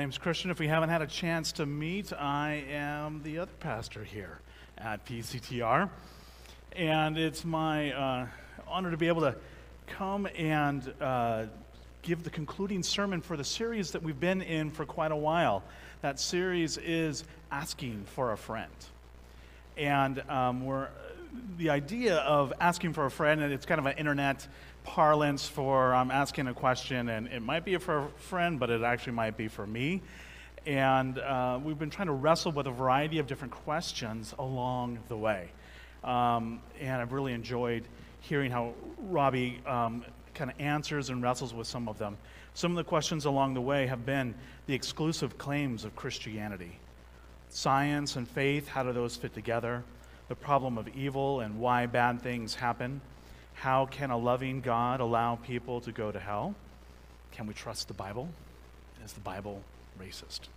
Name's Christian. If we haven't had a chance to meet, I am the other pastor here at PCTR. And it's my uh, honor to be able to come and uh, give the concluding sermon for the series that we've been in for quite a while. That series is Asking for a Friend. And um, we're, the idea of asking for a friend, and it's kind of an internet parlance for I'm asking a question, and it might be for a friend, but it actually might be for me. And uh, we've been trying to wrestle with a variety of different questions along the way. Um, and I've really enjoyed hearing how Robbie um, kind of answers and wrestles with some of them. Some of the questions along the way have been the exclusive claims of Christianity. Science and faith, how do those fit together? The problem of evil and why bad things happen. How can a loving God allow people to go to hell? Can we trust the Bible? Is the Bible racist?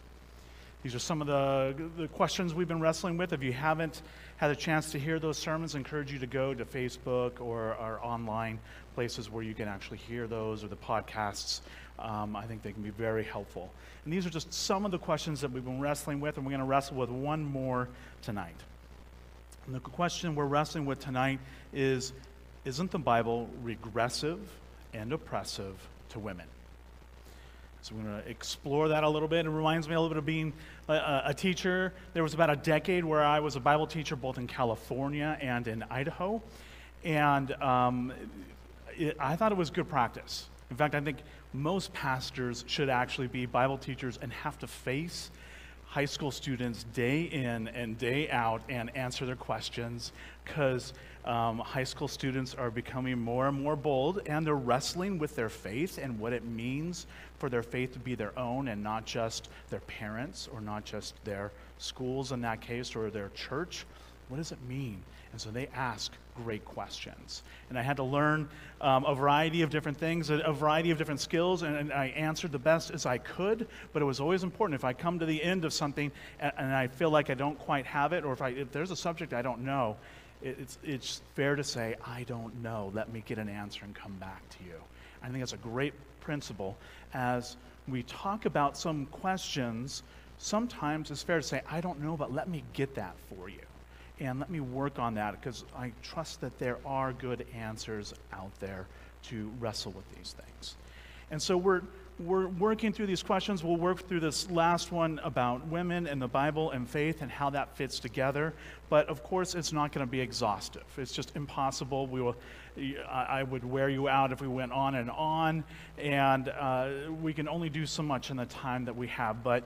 These are some of the, the questions we've been wrestling with. If you haven't had a chance to hear those sermons, I encourage you to go to Facebook or our online places where you can actually hear those or the podcasts. Um, I think they can be very helpful. And these are just some of the questions that we've been wrestling with, and we're going to wrestle with one more tonight. And the question we're wrestling with tonight is Isn't the Bible regressive and oppressive to women? So we're going to explore that a little bit. It reminds me a little bit of being a, a, teacher. There was about a decade where I was a Bible teacher both in California and in Idaho. And um, it, I thought it was good practice. In fact, I think most pastors should actually be Bible teachers and have to face high school students day in and day out and answer their questions because um, high school students are becoming more and more bold and they're wrestling with their faith and what it means for their faith to be their own and not just their parents or not just their schools in that case or their church. What does it mean? And so they ask great questions. And I had to learn um, a variety of different things, a, a variety of different skills, and, and, I answered the best as I could. But it was always important if I come to the end of something and, and I feel like I don't quite have it, or if, I, if there's a subject I don't know, it's, it's fair to say, I don't know. Let me get an answer and come back to you. I think that's a great principle. As we talk about some questions, sometimes it's fair to say, I don't know, but let me get that for you. And let me work on that because I trust that there are good answers out there to wrestle with these things. And so we're we're working through these questions. We'll work through this last one about women and the Bible and faith and how that fits together. But of course, it's not going to be exhaustive. It's just impossible. We will, I would wear you out if we went on and on. And uh, we can only do so much in the time that we have. But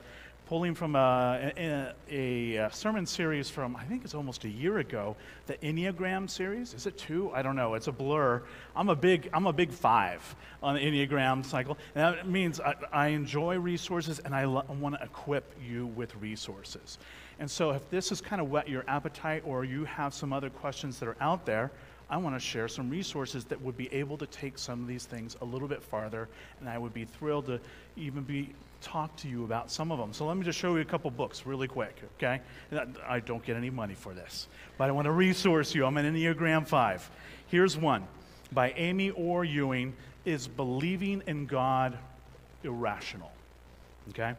pulling from uh, a, a, a, sermon series from, I think it's almost a year ago, the Enneagram series. Is it two? I don't know. It's a blur. I'm a big, I'm a big five on the Enneagram cycle. And that means I, I enjoy resources and I, lo- I want to equip you with resources. And so if this has kind of whet your appetite or you have some other questions that are out there, I want to share some resources that would be able to take some of these things a little bit farther, and I would be thrilled to even be talk to you about some of them. So let me just show you a couple books really quick, okay? I don't get any money for this, but I want to resource you. I'm an Enneagram 5. Here's one by Amy Orr Ewing Is Believing in God Irrational? Okay?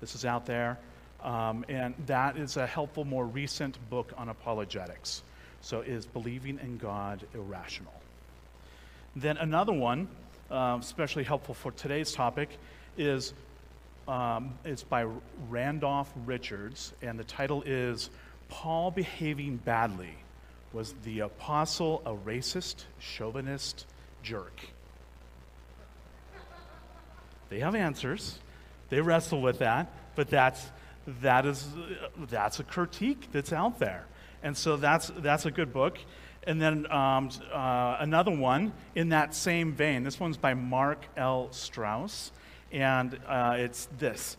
This is out there. Um, and that is a helpful, more recent book on apologetics. So, is believing in God irrational? Then another one, uh, especially helpful for today's topic, is um, it's by Randolph Richards, and the title is Paul Behaving Badly. Was the apostle a racist, chauvinist jerk? They have answers. They wrestle with that, but that's, that is, that's a critique that's out there. And so that's, that's a good book. And then um, uh, another one in that same vein. This one's by Mark L. Strauss, and uh, it's this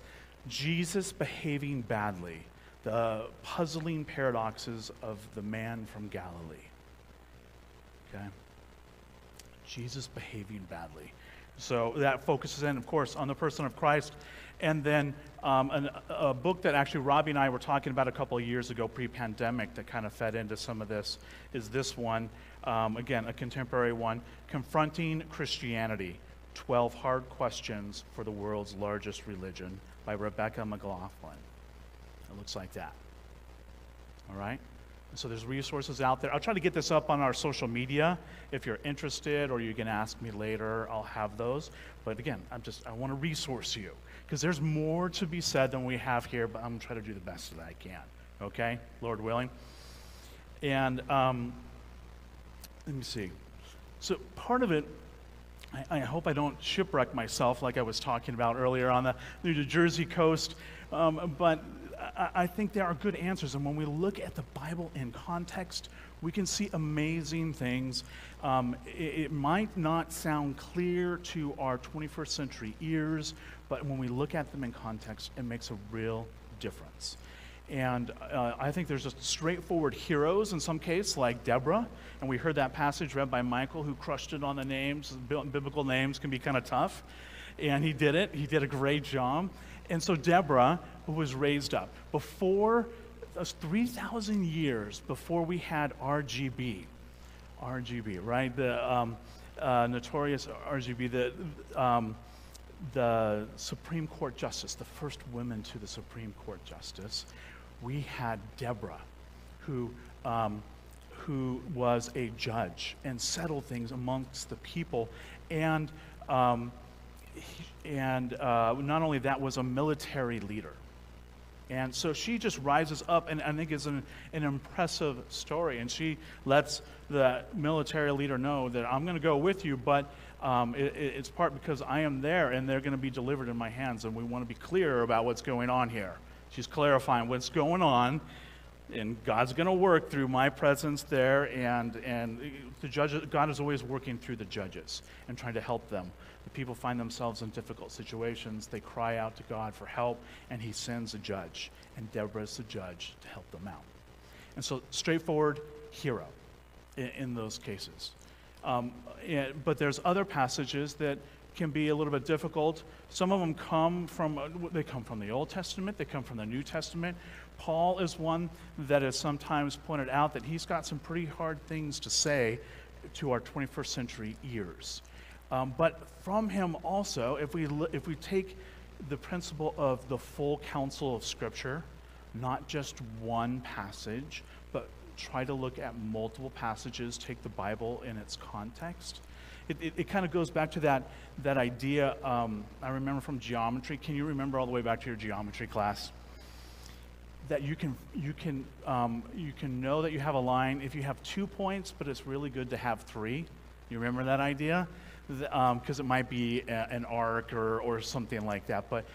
Jesus behaving badly, the puzzling paradoxes of the man from Galilee. Okay? Jesus behaving badly. So that focuses in, of course, on the person of Christ. And then um, an, a book that actually Robbie and I were talking about a couple of years ago, pre pandemic, that kind of fed into some of this is this one. Um, again, a contemporary one Confronting Christianity 12 Hard Questions for the World's Largest Religion by Rebecca McLaughlin. It looks like that. All right? So there's resources out there. I'll try to get this up on our social media. If you're interested or you can ask me later, I'll have those. But again, I'm just I want to resource you because there's more to be said than we have here, but I'm try to do the best that I can. Okay? Lord willing. And um, let me see. So part of it I, I, hope I don't shipwreck myself like I was talking about earlier on the New Jersey coast. Um, but I, I think there are good answers. And when we look at the Bible in context, we can see amazing things. Um, it, it, might not sound clear to our 21st century ears, but when we look at them in context, it makes a real difference. And uh, I think there's just straightforward heroes in some case, like Deborah. And we heard that passage read by Michael, who crushed it on the names. Biblical names can be kind of tough. And he did it, he did a great job. And so Deborah who was raised up. Before, 3,000 years before we had RGB, RGB, right? The um, uh, notorious RGB, the, um, the Supreme Court Justice, the first woman to the Supreme Court Justice, we had Deborah, who, um, who was a judge and settled things amongst the people. And, um, and uh, not only that, was a military leader. And so she just rises up, and I think it's an, an impressive story. And she lets the military leader know that I'm going to go with you, but um, it, it's part because I am there, and they're going to be delivered in my hands. And we want to be clear about what's going on here. She's clarifying what's going on, and God's going to work through my presence there. And, and the judge, God is always working through the judges and trying to help them the people find themselves in difficult situations. They cry out to God for help, and He sends a judge. And Deborah is the judge to help them out. And so, straightforward hero in, in those cases. Um, and, but there's other passages that can be a little bit difficult. Some of them come from they come from the Old Testament, they come from the New Testament. Paul is one that is sometimes pointed out that he's got some pretty hard things to say to our 21st century ears. Um, but from him also, if we, if we take the principle of the full counsel of Scripture, not just one passage, but try to look at multiple passages, take the Bible in its context. It, it, it kind of goes back to that, that idea um, I remember from geometry. Can you remember all the way back to your geometry class? That you can, you, can, um, you can know that you have a line if you have two points, but it's really good to have three. You remember that idea? because um, it might be a, an arc or, or something like that. But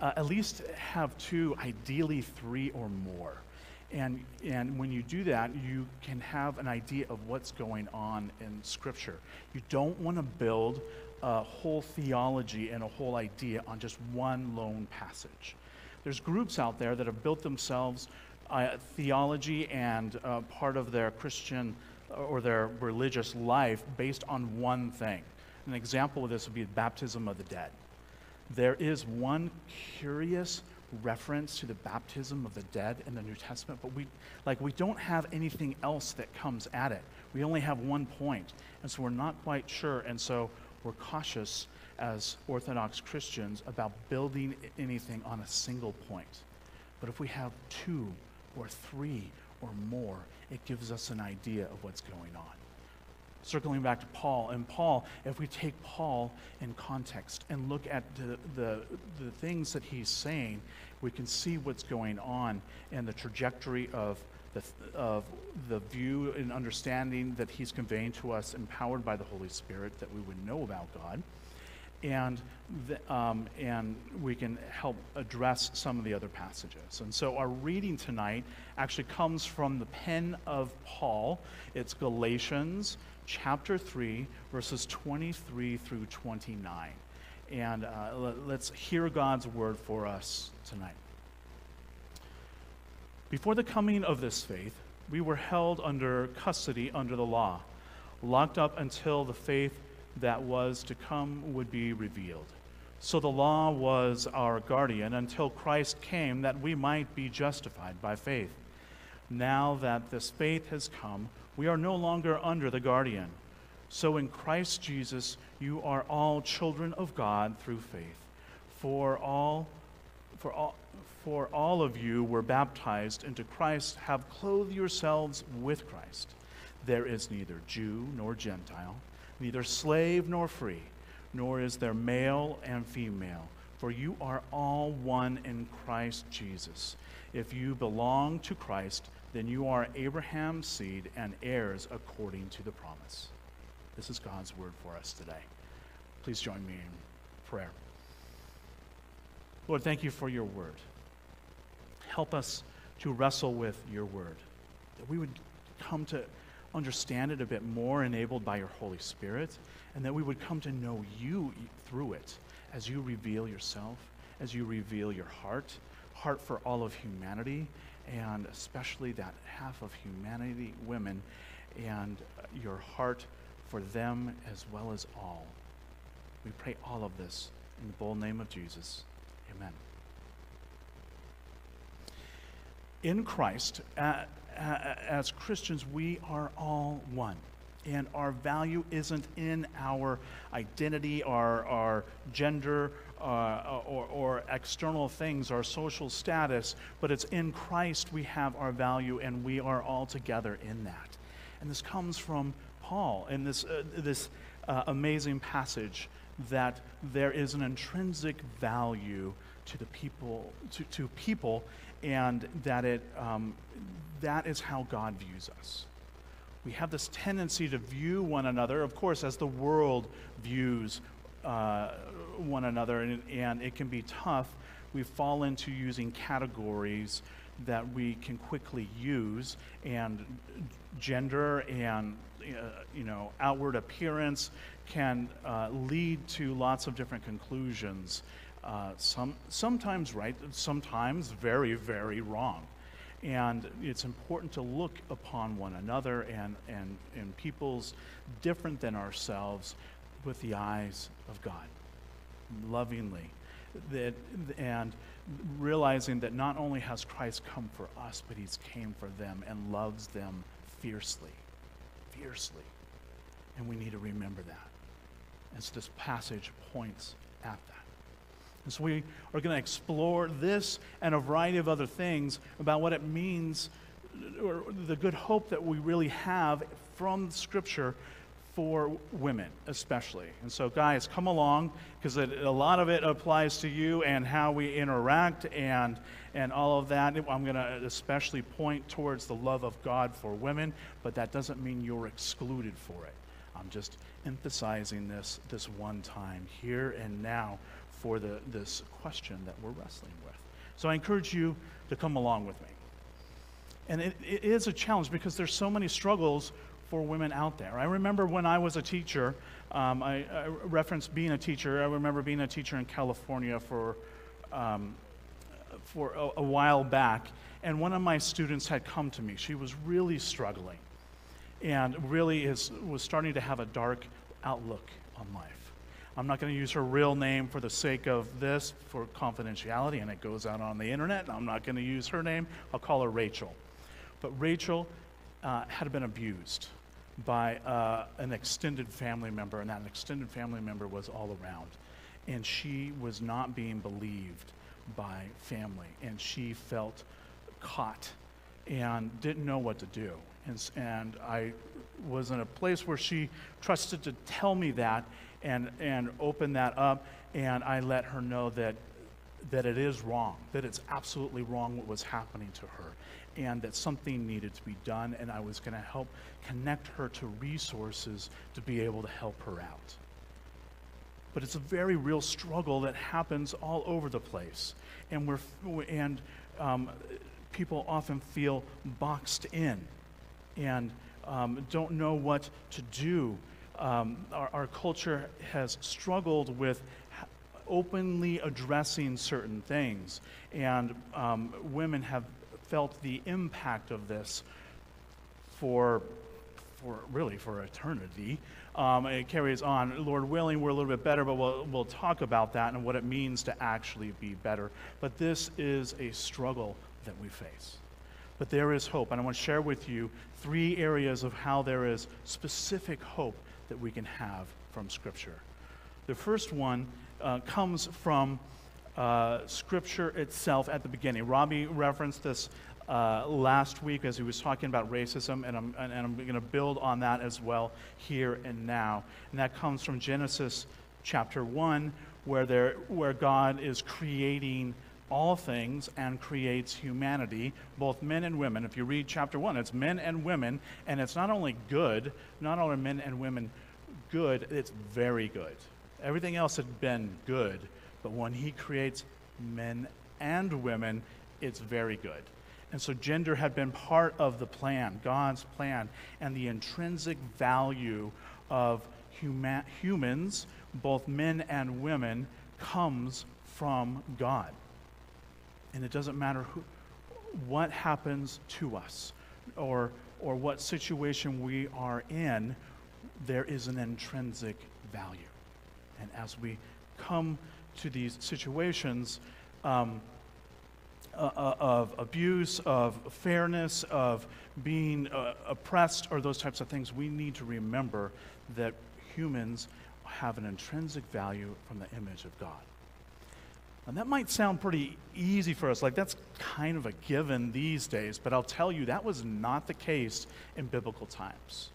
uh, at least have two, ideally three or more. And, and when you do that, you can have an idea of what's going on in Scripture. You don't want to build a whole theology and a whole idea on just one lone passage. There's groups out there that have built themselves uh, theology and uh, part of their Christian or their religious life based on one thing. An example of this would be the baptism of the dead. There is one curious reference to the baptism of the dead in the New Testament, but we like we don't have anything else that comes at it. We only have one point, and so we're not quite sure, and so we're cautious as Orthodox Christians about building anything on a single point. But if we have two or three or more, it gives us an idea of what's going on circling back to Paul. And Paul, if we take Paul in context and look at the, the, the things that he's saying, we can see what's going on and the trajectory of the, of the view and understanding that he's conveying to us, empowered by the Holy Spirit, that we would know about God. and, the, um, and we can help address some of the other passages. And so our reading tonight actually comes from the pen of Paul. It's Galatians chapter 3, verses 23 through 29. And uh, let's hear God's word for us tonight. Before the coming of this faith, we were held under custody under the law, locked up until the faith that was to come would be revealed. So the law was our guardian until Christ came that we might be justified by faith. Now that this faith has come, we are no longer under the guardian. So in Christ Jesus, you are all children of God through faith. For all, for all, for all of you were baptized into Christ, have clothed yourselves with Christ. There is neither Jew nor Gentile neither slave nor free, nor is there male and female, for you are all one in Christ Jesus. If you belong to Christ, then you are Abraham's seed and heirs according to the promise. This is God's word for us today. Please join me in prayer. Lord, thank you for your word. Help us to wrestle with your word, that we would come to understand it a bit more, enabled by your Holy Spirit, and that we would come to know you through it as you reveal yourself, as you reveal your heart, heart for all of humanity, and especially that half of humanity, women, and your heart for them as well as all. We pray all of this in the bold name of Jesus. Amen. In Christ, uh, as Christians, we are all one. And our value isn't in our identity, our, our gender, uh, or, or external things, our social status, but it's in Christ we have our value, and we are all together in that. And this comes from Paul in this, uh, this uh, amazing passage that there is an intrinsic value to the people, to, to people, and that it, um, that is how God views us. We have this tendency to view one another, of course, as the world views uh, one another, and, and it can be tough. We fall into using categories that we can quickly use, and gender and uh, you know outward appearance can uh, lead to lots of different conclusions. Uh, some sometimes right, sometimes very very wrong. And it's important to look upon one another and, and, and people's different than ourselves with the eyes of God, lovingly. That, and realizing that not only has Christ come for us, but he's came for them and loves them fiercely. Fiercely. And we need to remember that. As this passage points at that. And so we are going to explore this and a variety of other things about what it means, or the good hope that we really have from Scripture for women, especially. And so, guys, come along because a lot of it applies to you and how we interact and, and all of that. I'm going to especially point towards the love of God for women, but that doesn't mean you're excluded for it. I'm just emphasizing this this one time here and now for the, this question that we're wrestling with. So I encourage you to come along with me. And it, it is a challenge because there's so many struggles for women out there. I remember when I was a teacher, um, I, I, referenced being a teacher. I remember being a teacher in California for, um, for a, a while back, and one of my students had come to me. She was really struggling and really is, was starting to have a dark outlook on life. I'm not going to use her real name for the sake of this, for confidentiality, and it goes out on the internet. I'm not going to use her name. I'll call her Rachel. But Rachel uh, had been abused by uh, an extended family member, and that extended family member was all around. And she was not being believed by family, and she felt caught and didn't know what to do. And, and I was in a place where she trusted to tell me that, and, and open that up. And I let her know that, that it is wrong, that it's absolutely wrong what was happening to her, and that something needed to be done. And I was going to help connect her to resources to be able to help her out. but it's a very real struggle that happens all over the place. And, we're, and um, people often feel boxed in and um, don't know what to do. Um, our, our culture has struggled with openly addressing certain things, and um, women have felt the impact of this for, for really for eternity. Um, it carries on. Lord willing, we're a little bit better, but we'll, we'll talk about that and what it means to actually be better. But this is a struggle that we face. But there is hope, and I want to share with you three areas of how there is specific hope that we can have from Scripture. The first one uh, comes from uh, Scripture itself at the beginning. Robbie referenced this uh, last week as he was talking about racism, and I'm, and I'm going to build on that as well here and now. And that comes from Genesis chapter 1, where, there, where God is creating all things and creates humanity, both men and women. If you read chapter 1, it's men and women, and it's not only good, not only men and women good, it's very good. Everything else had been good, but when he creates men and women, it's very good. And so gender had been part of the plan, God's plan, and the intrinsic value of huma- humans, both men and women, comes from God. And it doesn't matter who, what happens to us or, or what situation we are in, there is an intrinsic value. And as we come to these situations um, uh, uh, of abuse, of fairness, of being uh, oppressed, or those types of things, we need to remember that humans have an intrinsic value from the image of God. And that might sound pretty easy for us, like that's kind of a given these days, but I'll tell you that was not the case in biblical times.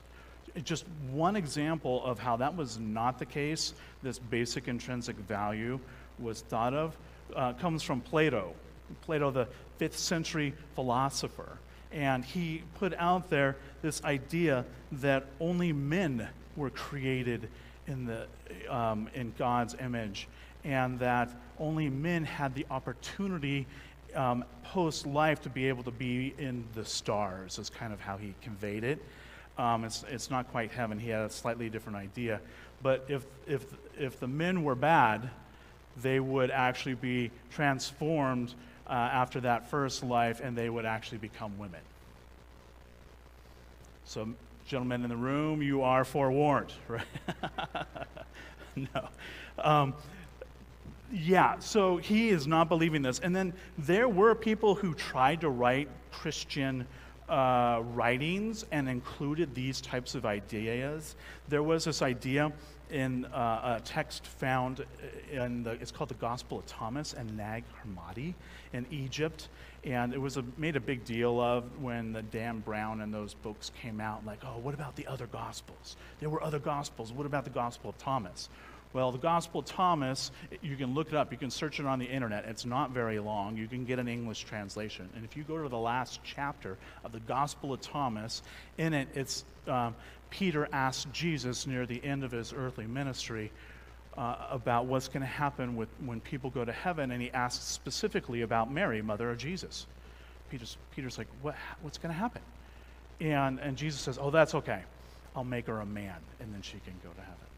Just one example of how that was not the case, this basic intrinsic value was thought of, uh, comes from Plato. Plato, the fifth century philosopher. And he put out there this idea that only men were created in, the, um, in God's image and that only men had the opportunity um, post life to be able to be in the stars, is kind of how he conveyed it. Um, it's, it's not quite heaven, he had a slightly different idea. But if, if, if the men were bad, they would actually be transformed uh, after that first life and they would actually become women. So, gentlemen in the room, you are forewarned, right? no. Um, yeah, so he is not believing this. And then there were people who tried to write Christian uh, writings and included these types of ideas. There was this idea in uh, a text found in the, it's called the Gospel of Thomas and Nag Hammadi in Egypt. And it was a, made a big deal of when the Dan Brown and those books came out, like, oh, what about the other Gospels? There were other Gospels. What about the Gospel of Thomas? Well, the Gospel of Thomas, you can look it up. You can search it on the internet. It's not very long. You can get an English translation. And if you go to the last chapter of the Gospel of Thomas, in it, it's um, Peter asked Jesus near the end of his earthly ministry uh, about what's going to happen with, when people go to heaven, and he asks specifically about Mary, mother of Jesus. Peter's, Peter's like, what, what's going to happen? And, and Jesus says, Oh, that's okay. I'll make her a man, and then she can go to heaven.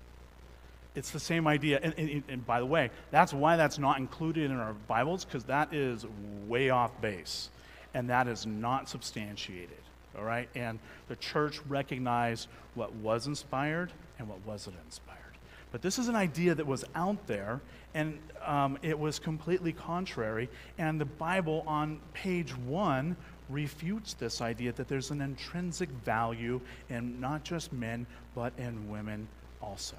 It's the same idea. And, and, and, by the way, that's why that's not included in our Bibles, because that is way off base. And that is not substantiated. All right? And the church recognized what was inspired and what wasn't inspired. But this is an idea that was out there, and um, it was completely contrary. And the Bible on page one refutes this idea that there's an intrinsic value in not just men, but in women also.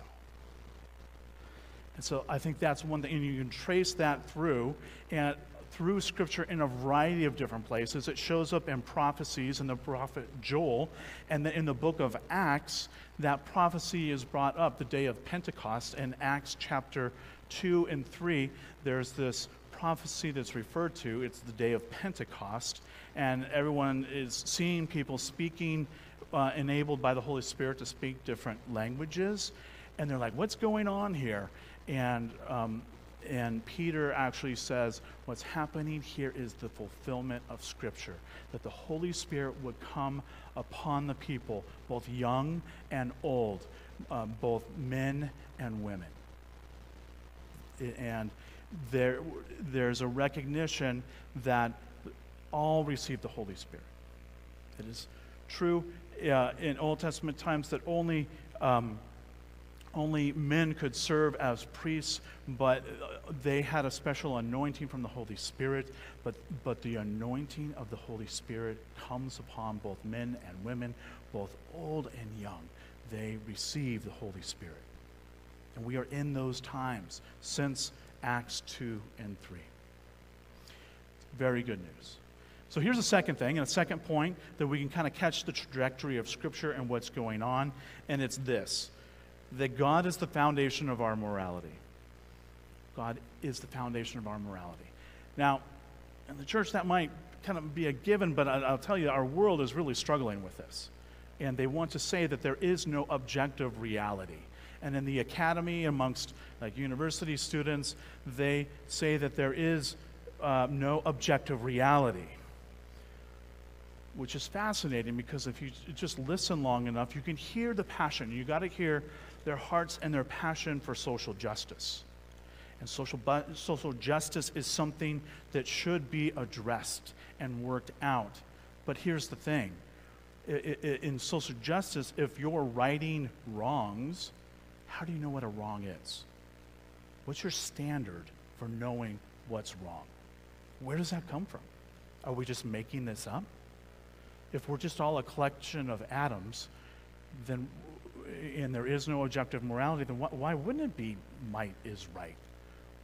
And so I think that's one thing, and you can trace that through and through Scripture in a variety of different places. It shows up in prophecies in the prophet Joel, and then in the book of Acts, that prophecy is brought up the day of Pentecost. In Acts chapter 2 and 3, there's this prophecy that's referred to. It's the day of Pentecost, and everyone is seeing people speaking, uh, enabled by the Holy Spirit to speak different languages. And they're like, what's going on here? And, um, and Peter actually says, What's happening here is the fulfillment of Scripture, that the Holy Spirit would come upon the people, both young and old, uh, both men and women. And there, there's a recognition that all receive the Holy Spirit. It is true uh, in Old Testament times that only, um, only men could serve as priests, but uh, they had a special anointing from the Holy Spirit. But, but the anointing of the Holy Spirit comes upon both men and women, both old and young. They receive the Holy Spirit. And we are in those times since Acts 2 and 3. Very good news. So here's a second thing, and a second point that we can kind of catch the trajectory of Scripture and what's going on, and it's this that God is the foundation of our morality. God is the foundation of our morality. Now, in the church, that might kind of be a given, but I'll tell you, our world is really struggling with this. And they want to say that there is no objective reality. And in the academy, amongst like university students, they say that there is uh, no objective reality which is fascinating because if you just listen long enough, you can hear the passion. You got to hear their hearts and their passion for social justice. And social, bu- social justice is something that should be addressed and worked out. But here's the thing in social justice, if you're righting wrongs, how do you know what a wrong is? What's your standard for knowing what's wrong? Where does that come from? Are we just making this up? if we're just all a collection of atoms, then and there is no objective morality, then why, wouldn't it be might is right,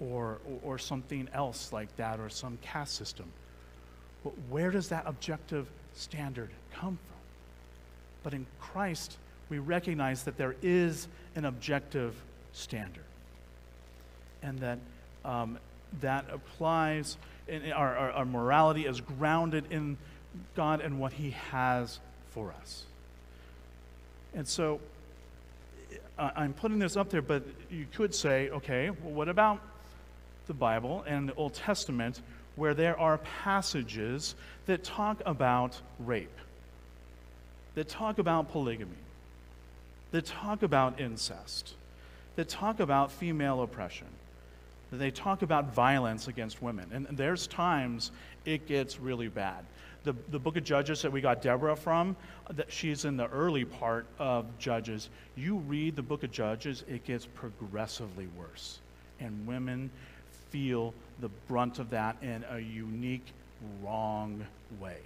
or, or, or something else like that, or some caste system? But Where does that objective standard come from? But in Christ, we recognize that there is an objective standard, and that um, that applies. In our, our, our morality is grounded in God and what He has for us. And so I'm putting this up there, but you could say, okay, well, what about the Bible and the Old Testament where there are passages that talk about rape, that talk about polygamy, that talk about incest, that talk about female oppression, that they talk about violence against women. And there's times it gets really bad the, the book of Judges that we got Deborah from, that she's in the early part of Judges. You read the book of Judges, it gets progressively worse. And women feel the brunt of that in a unique, wrong way.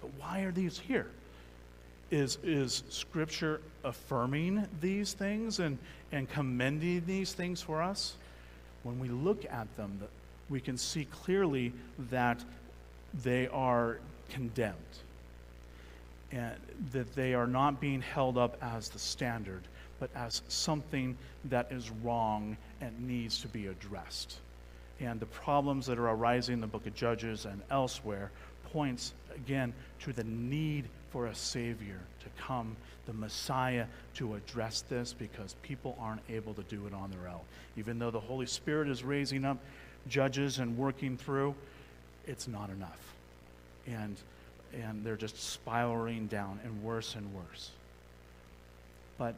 But why are these here? Is, is Scripture affirming these things and, and commending these things for us? When we look at them, we can see clearly that they are condemned and that they are not being held up as the standard, but as something that is wrong and needs to be addressed. And the problems that are arising in the book of Judges and elsewhere points again to the need for a Savior to come, the Messiah to address this because people aren't able to do it on their own. Even though the Holy Spirit is raising up judges and working through, it's not enough. And, and they're just spiraling down and worse and worse. But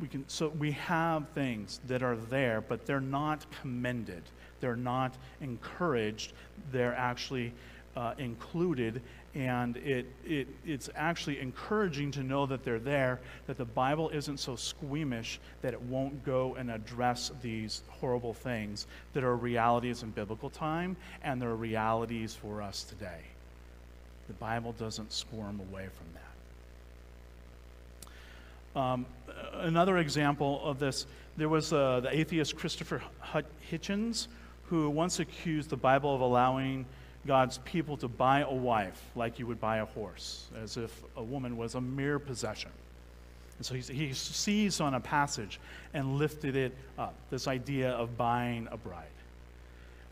we can, so we have things that are there, but they're not commended. They're not encouraged. They're actually uh, included, and it, it, it's actually encouraging to know that they're there, that the Bible isn't so squeamish that it won't go and address these horrible things that are realities in biblical time and they're realities for us today. The Bible doesn't squirm away from that. Um, another example of this there was uh, the atheist Christopher Hitchens who once accused the Bible of allowing God's people to buy a wife like you would buy a horse, as if a woman was a mere possession. And so he, seized on a passage and lifted it up this idea of buying a bride.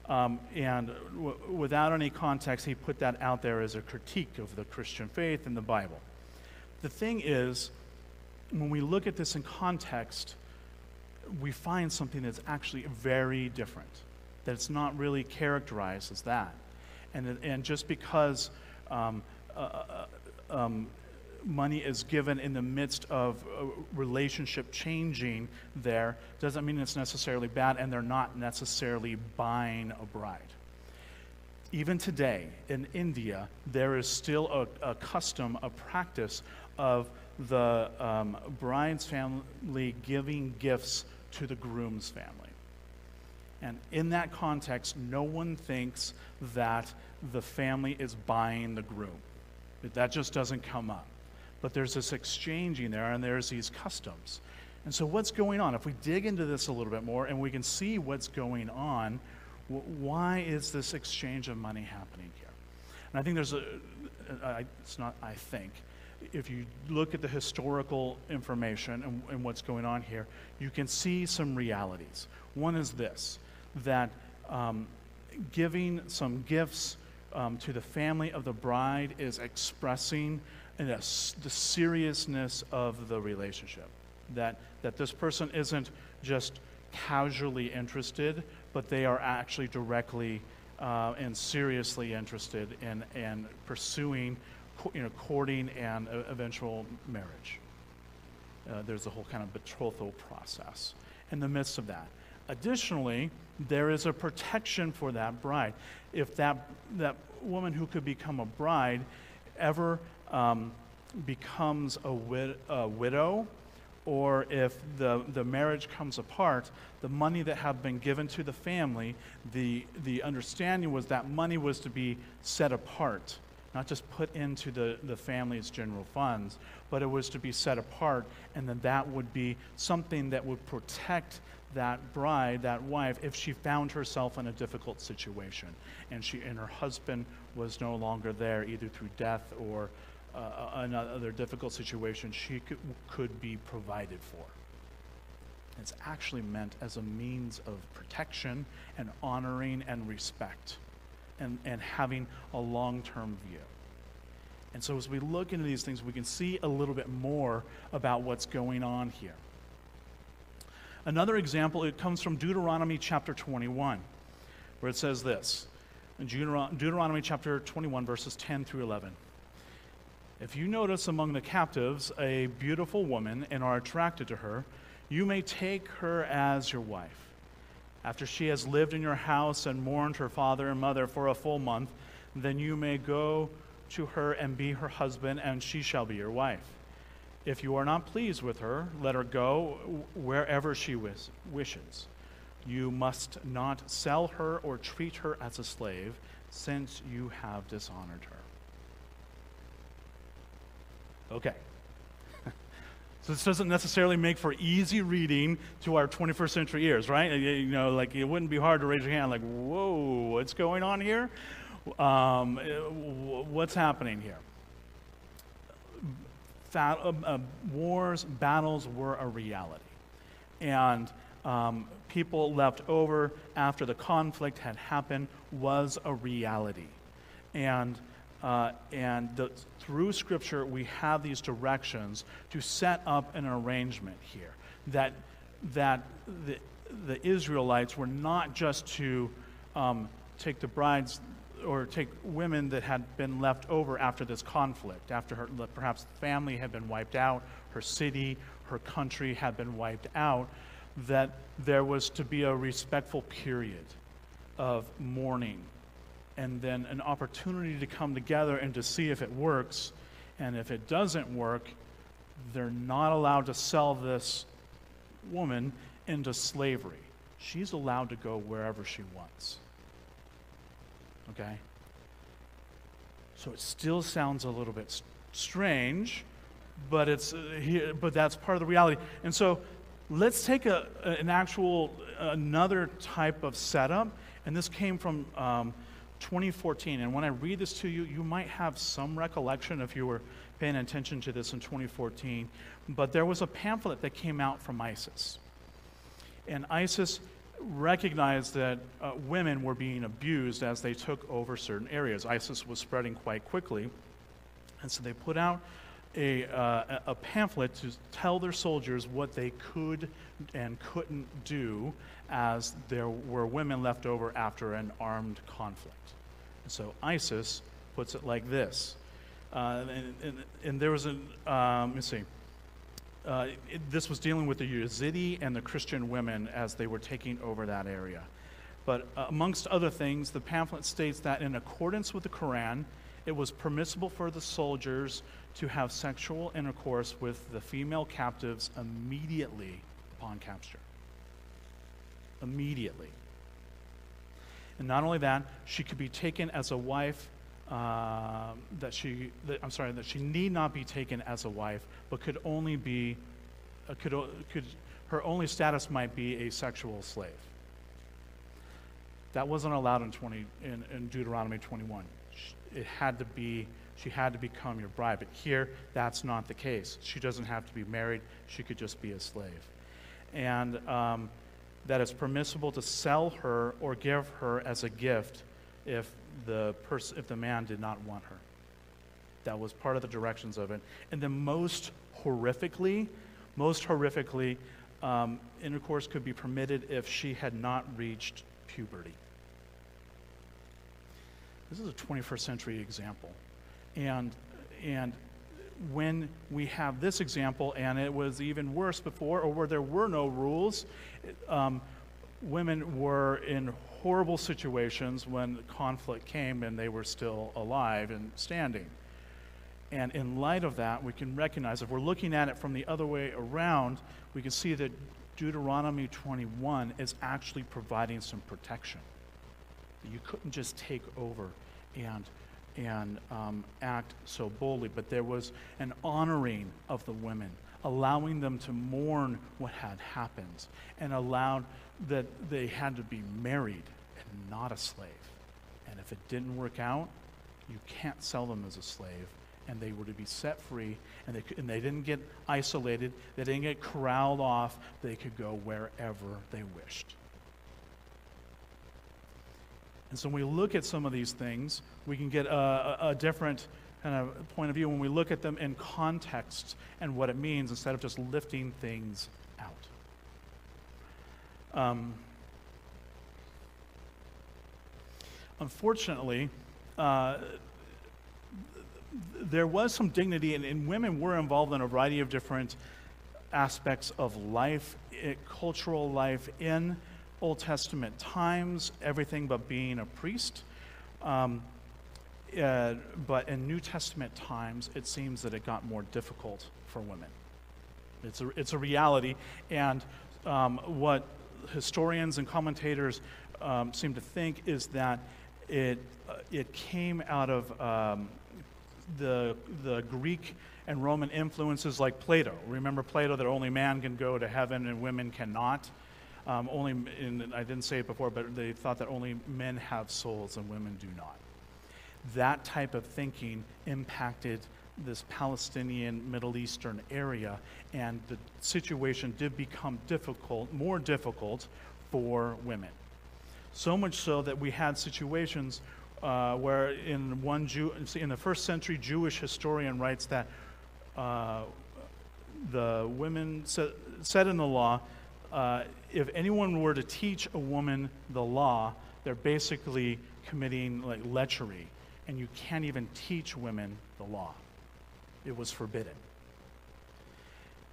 Um, and w- without any context, he put that out there as a critique of the Christian faith and the Bible. The thing is, when we look at this in context, we find something that's actually very different, that it's not really characterized as that. And, and just because um, uh, uh, um, money is given in the midst of a relationship changing there doesn't mean it's necessarily bad, and they're not necessarily buying a bride. Even today in India, there is still a, a custom, a practice of the um, bride's family giving gifts to the groom's family. And in that context, no one thinks that the family is buying the groom. That just doesn't come up. But there's this exchanging there, and there's these customs. And so, what's going on? If we dig into this a little bit more and we can see what's going on, why is this exchange of money happening here? And I think there's a, it's not I think, if you look at the historical information and, and, what's going on here, you can see some realities. One is this that um, giving some gifts um, to the family of the bride is expressing the, the seriousness of the relationship. That, that this person isn't just casually interested, but they are actually directly uh, and seriously interested in, in pursuing, you know, courting and uh, eventual marriage. Uh, there's a whole kind of betrothal process in the midst of that. Additionally, there is a protection for that bride. If that, that woman who could become a bride ever um, becomes a, wid- a widow, or if the, the marriage comes apart, the money that had been given to the family, the, the understanding was that money was to be set apart, not just put into the, the family's general funds, but it was to be set apart, and then that would be something that would protect that bride, that wife, if she found herself in a difficult situation and, she, and her husband was no longer there, either through death or uh, another difficult situation, she could, could be provided for. It's actually meant as a means of protection and honoring and respect and, and having a long term view. And so, as we look into these things, we can see a little bit more about what's going on here. Another example, it comes from Deuteronomy chapter 21, where it says this in Deuteronomy chapter 21, verses 10 through 11. If you notice among the captives a beautiful woman and are attracted to her, you may take her as your wife. After she has lived in your house and mourned her father and mother for a full month, then you may go to her and be her husband, and she shall be your wife. If you are not pleased with her, let her go wherever she wishes. You must not sell her or treat her as a slave, since you have dishonored her. Okay. so this doesn't necessarily make for easy reading to our 21st century ears, right? You know, like it wouldn't be hard to raise your hand, like, whoa, what's going on here? Um, what's happening here? Uh, wars, battles were a reality. And um, people left over after the conflict had happened was a reality. And, uh, and the, through Scripture, we have these directions to set up an arrangement here that, that the, the Israelites were not just to um, take the brides or take women that had been left over after this conflict, after her, perhaps family had been wiped out, her city, her country had been wiped out, that there was to be a respectful period of mourning and then an opportunity to come together and to see if it works. And if it doesn't work, they're not allowed to sell this woman into slavery. She's allowed to go wherever she wants. Okay? So it still sounds a little bit strange, but, it's, uh, but that's part of the reality. And so let's take a, an actual, another type of setup. And this came from um, 2014. And when I read this to you, you might have some recollection if you were paying attention to this in 2014. But there was a pamphlet that came out from ISIS. And ISIS recognized that uh, women were being abused as they took over certain areas. ISIS was spreading quite quickly. And so they put out a, uh, a pamphlet to tell their soldiers what they could and couldn't do as there were women left over after an armed conflict. So ISIS puts it like this. Uh, and, and, and, there was a, um, let me see. Uh, it, this was dealing with the Yazidi and the Christian women as they were taking over that area. But uh, amongst other things, the pamphlet states that in accordance with the Quran, it was permissible for the soldiers to have sexual intercourse with the female captives immediately upon capture. Immediately. And not only that, she could be taken as a wife. Uh, that she, that, I'm sorry, that she need not be taken as a wife, but could only be, uh, could, could, her only status might be a sexual slave. That wasn't allowed in, 20, in, in Deuteronomy 21. It had to be, she had to become your bride. But here, that's not the case. She doesn't have to be married, she could just be a slave. And um, that it's permissible to sell her or give her as a gift if the, pers- if the man did not want her. That was part of the directions of it. And then, most horrifically, most horrifically, um, intercourse could be permitted if she had not reached puberty. This is a 21st century example. And, and when we have this example, and it was even worse before, or where there were no rules, um, women were in horrible situations when conflict came and they were still alive and standing. And in light of that, we can recognize if we're looking at it from the other way around, we can see that Deuteronomy 21 is actually providing some protection. You couldn't just take over and, and um, act so boldly, but there was an honoring of the women, allowing them to mourn what had happened, and allowed that they had to be married and not a slave. And if it didn't work out, you can't sell them as a slave and they were to be set free, and they, and they didn't get isolated, they didn't get corralled off, they could go wherever they wished. And so when we look at some of these things, we can get a, a, a different kind of point of view when we look at them in context and what it means instead of just lifting things out. Um, unfortunately, uh, there was some dignity, and, and, women were involved in a variety of different aspects of life, it, cultural life in Old Testament times, everything but being a priest. Um, uh, but in New Testament times, it seems that it got more difficult for women. It's a, it's a reality, and um, what historians and commentators um, seem to think is that it, uh, it came out of um, the, the Greek and Roman influences like Plato. Remember Plato that only man can go to heaven and women cannot? Um, only in, I didn't say it before, but they thought that only men have souls and women do not. That type of thinking impacted this Palestinian Middle Eastern area, and the situation did become difficult, more difficult for women. So much so that we had situations uh, where in one Jew, in the first century Jewish historian writes that uh, the women said, said, in the law, uh, if anyone were to teach a woman the law, they're basically committing like lechery, and you can't even teach women the law. It was forbidden.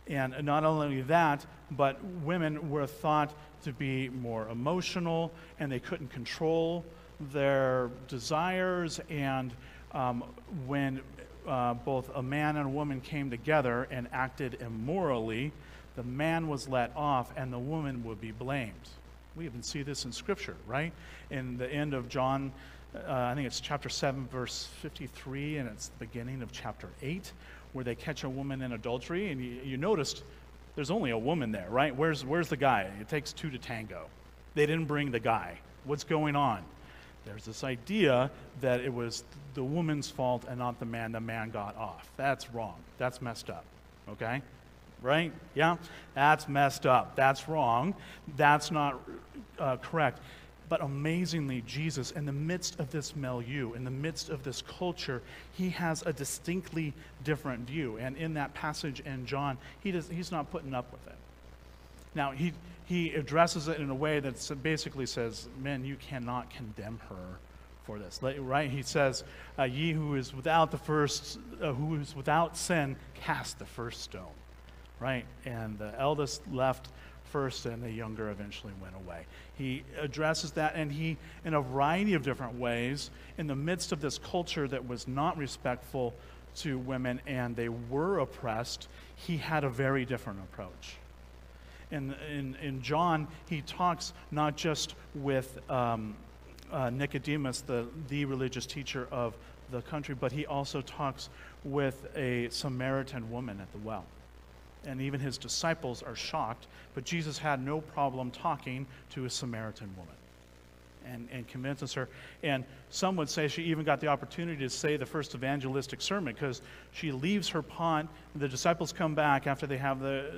And not only that, but women were thought to be more emotional, and they couldn't control their desires, and um, when uh, both a man and a woman came together and acted immorally, the man was let off and the woman would be blamed. We even see this in Scripture, right? In the end of John, uh, I think it's chapter 7, verse 53, and it's the beginning of chapter 8, where they catch a woman in adultery. And you, you noticed there's only a woman there, right? Where's, where's the guy? It takes two to tango. They didn't bring the guy. What's going on? There's this idea that it was the woman's fault and not the man, the man got off. That's wrong. That's messed up. Okay? Right? Yeah? That's messed up. That's wrong. That's not uh, correct. But amazingly, Jesus, in the midst of this milieu, in the midst of this culture, he has a distinctly different view. And in that passage in John, he does, he's not putting up with it. Now, he, he addresses it in a way that basically says, Men, you cannot condemn her for this. Right? He says, uh, Ye who is without the first, uh, who is without sin, cast the first stone. Right? And the eldest left first and the younger eventually went away. He addresses that and he, in a variety of different ways, in the midst of this culture that was not respectful to women and they were oppressed, he had a very different approach. In, in, in John, he talks not just with um, uh, Nicodemus, the, the religious teacher of the country, but he also talks with a Samaritan woman at the well and even his disciples are shocked, but Jesus had no problem talking to a Samaritan woman and, and convinces her. And some would say she even got the opportunity to say the first evangelistic sermon because she leaves her pond. The disciples come back after they have the,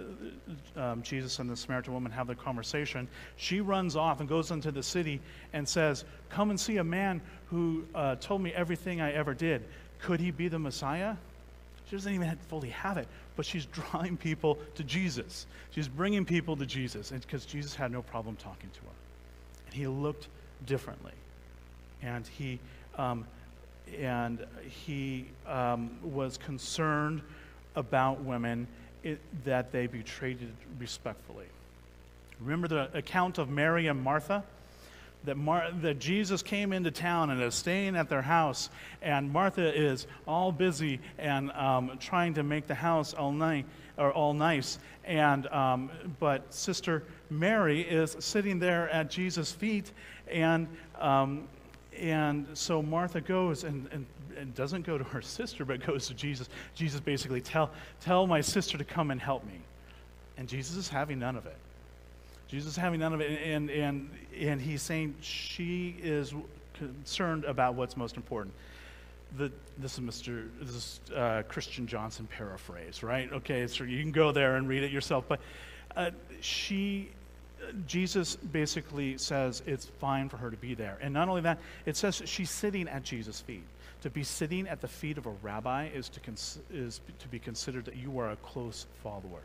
um, Jesus and the Samaritan woman have the conversation. She runs off and goes into the city and says, Come and see a man who uh, told me everything I ever did. Could he be the Messiah? She doesn't even fully have it, but she's drawing people to Jesus. She's bringing people to Jesus because Jesus had no problem talking to her. And he looked differently. And he, um, and he um, was concerned about women it, that they be treated respectfully. Remember the account of Mary and Martha? That, Mar- that Jesus came into town and is staying at their house, and Martha is all busy and um, trying to make the house all nice or all nice, and um, but Sister Mary is sitting there at Jesus' feet, and um, and so Martha goes and, and and doesn't go to her sister, but goes to Jesus. Jesus basically tell tell my sister to come and help me, and Jesus is having none of it. Jesus is having none of it, and, and, and he's saying she is concerned about what's most important. The, this is Mr. This is uh, Christian Johnson paraphrase, right? Okay, so you can go there and read it yourself. But uh, she, Jesus basically says it's fine for her to be there, and not only that, it says she's sitting at Jesus' feet. To be sitting at the feet of a rabbi is to cons- is to be considered that you are a close follower,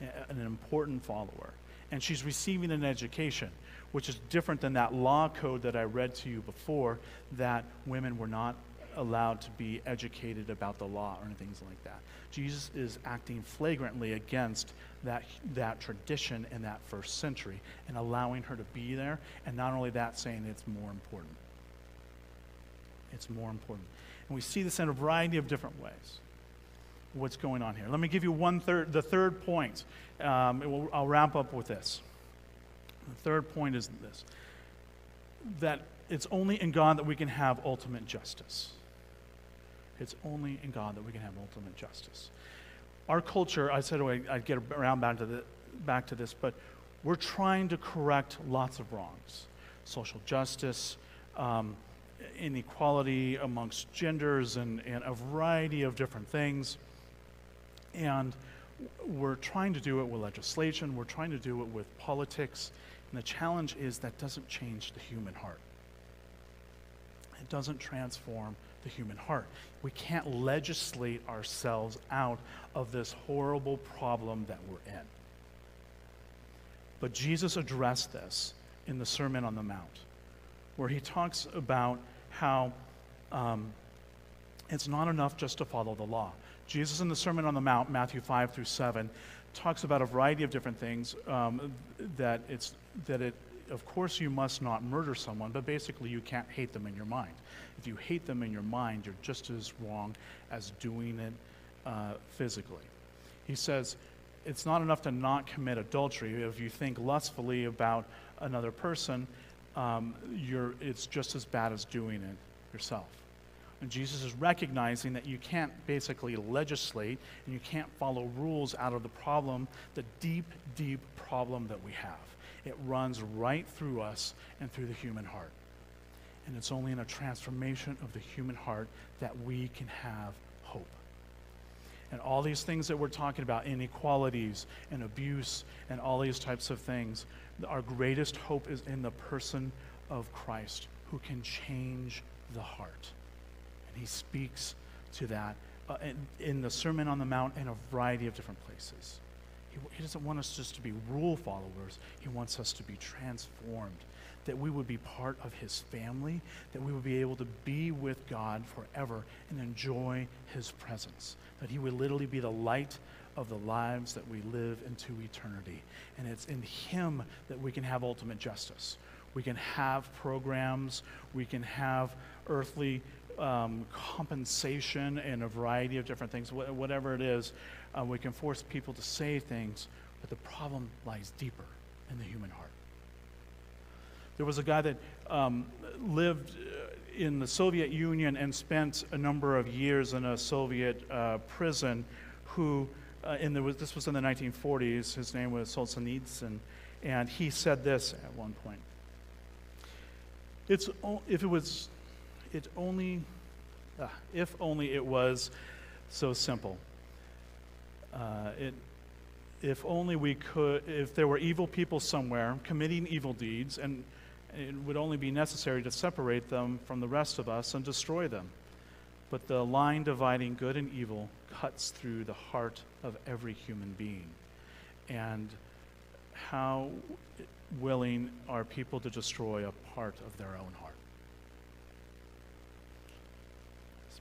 an important follower and she's receiving an education, which is different than that law code that I read to you before that women were not allowed to be educated about the law or things like that. Jesus is acting flagrantly against that, that tradition in that first century and allowing her to be there, and not only that, saying it's more important. It's more important. And we see this in a variety of different ways. What's going on here? Let me give you one third, the third point um, will, I'll wrap up with this. The third point is this that it's only in God that we can have ultimate justice. It's only in God that we can have ultimate justice. Our culture, I said I'd get around back to, the, back to this, but we're trying to correct lots of wrongs social justice, um, inequality amongst genders, and, and a variety of different things. And we're trying to do it with legislation, we're trying to do it with politics, and the challenge is that doesn't change the human heart. It doesn't transform the human heart. We can't legislate ourselves out of this horrible problem that we're in. But Jesus addressed this in the Sermon on the Mount, where he talks about how um, it's not enough just to follow the law. Jesus in the Sermon on the Mount, Matthew 5 through 7, talks about a variety of different things um, that it's that it of course you must not murder someone but basically you can't hate them in your mind. If you hate them in your mind you're just as wrong as doing it uh, physically. He says it's not enough to not commit adultery. If you think lustfully about another person um, you're, it's just as bad as doing it yourself and Jesus is recognizing that you can't basically legislate and you can't follow rules out of the problem, the deep, deep problem that we have. It runs right through us and through the human heart. And it's only in a transformation of the human heart that we can have hope. And all these things that we're talking about, inequalities and abuse and all these types of things, our greatest hope is in the person of Christ who can change the heart. He speaks to that uh, in, in, the Sermon on the Mount in a variety of different places. He, he doesn't want us just to be rule followers, he wants us to be transformed. That we would be part of his family, that we would be able to be with God forever and enjoy his presence. That he would literally be the light of the lives that we live into eternity. And it's in him that we can have ultimate justice. We can have programs, we can have earthly um, compensation and a variety of different things, wh- whatever it is. Uh, we can force people to say things, but the problem lies deeper in the human heart. There was a guy that um, lived uh, in the Soviet Union and spent a number of years in a Soviet uh, prison who, uh, in the, this was in the 1940s, his name was Solzhenitsyn, and he said this at one point. It's, if it was it only, uh, if only it was so simple. Uh, it, if only we could, if there were evil people somewhere committing evil deeds, and it would only be necessary to separate them from the rest of us and destroy them. But the line dividing good and evil cuts through the heart of every human being. And how willing are people to destroy a part of their own heart?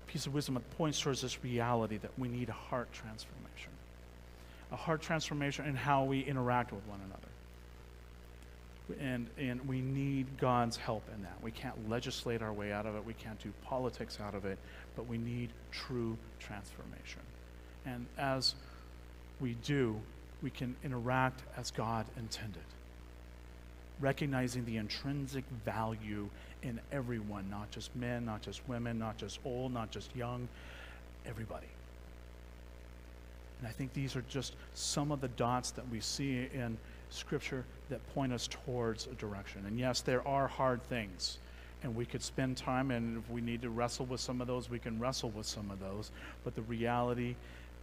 Piece of wisdom that points towards this reality that we need a heart transformation. A heart transformation in how we interact with one another. And, and we need God's help in that. We can't legislate our way out of it, we can't do politics out of it, but we need true transformation. And as we do, we can interact as God intended recognizing the intrinsic value in everyone, not just men, not just women, not just old, not just young, everybody. And I think these are just some of the dots that we see in Scripture that point us towards a direction. And yes, there are hard things. And we could spend time, and if we need to wrestle with some of those, we can wrestle with some of those. But the reality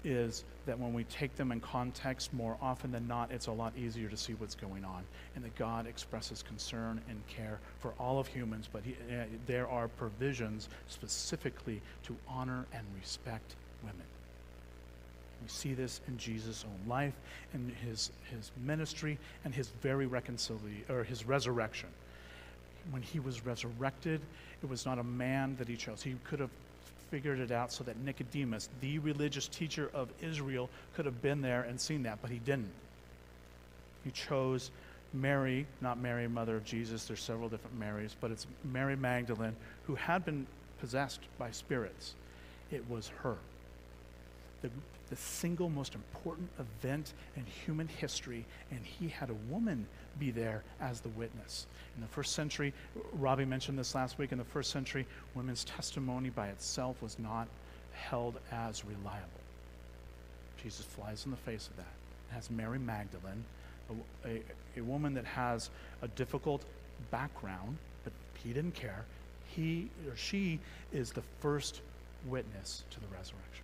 is that when we take them in context, more often than not, it's a lot easier to see what's going on. And that God expresses concern and care for all of humans, but he, uh, there are provisions specifically to honor and respect women. We see this in Jesus' own life, in his, his ministry, and his very reconciliation, or his resurrection. When he was resurrected, it was not a man that he chose. He could have figured it out so that Nicodemus, the religious teacher of Israel, could have been there and seen that, but he didn't. He chose Mary, not Mary, mother of Jesus. There's several different Marys, but it's Mary Magdalene, who had been possessed by spirits. It was her. The, the single most important event in human history, and he had a woman be there as the witness. In the first century, Robbie mentioned this last week, in the first century, women's testimony by itself was not held as reliable. Jesus flies in the face of that. Has Mary Magdalene, a, a, a woman that has a difficult background, but he didn't care. He or she is the first witness to the resurrection.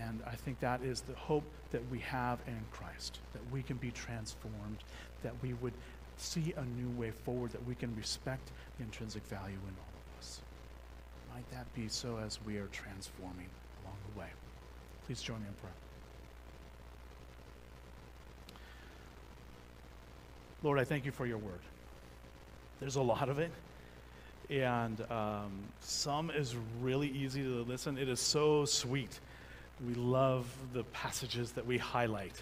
And I think that is the hope that we have in Christ, that we can be transformed, that we would see a new way forward, that we can respect the intrinsic value in all of us. Might that be so as we are transforming along the way? Please join me in prayer. Lord, I thank you for your word. There's a lot of it, and um, some is really easy to listen. It is so sweet we love the passages that we highlight.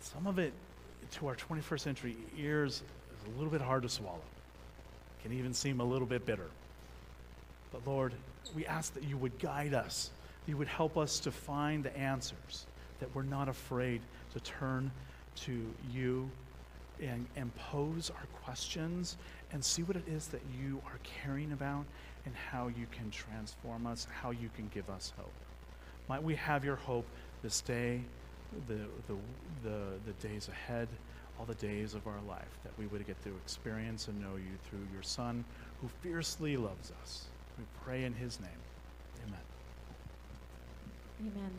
Some of it, to our 21st century ears, is a little bit hard to swallow. Can even seem a little bit bitter. But Lord, we ask that you would guide us, that you would help us to find the answers, that we're not afraid to turn to you and, and pose our questions and see what it is that you are caring about and how you can transform us, how you can give us hope. Might we have your hope this day, the, the, the, the days ahead, all the days of our life, that we would get to experience and know you through your Son who fiercely loves us. We pray in his name. Amen. Amen.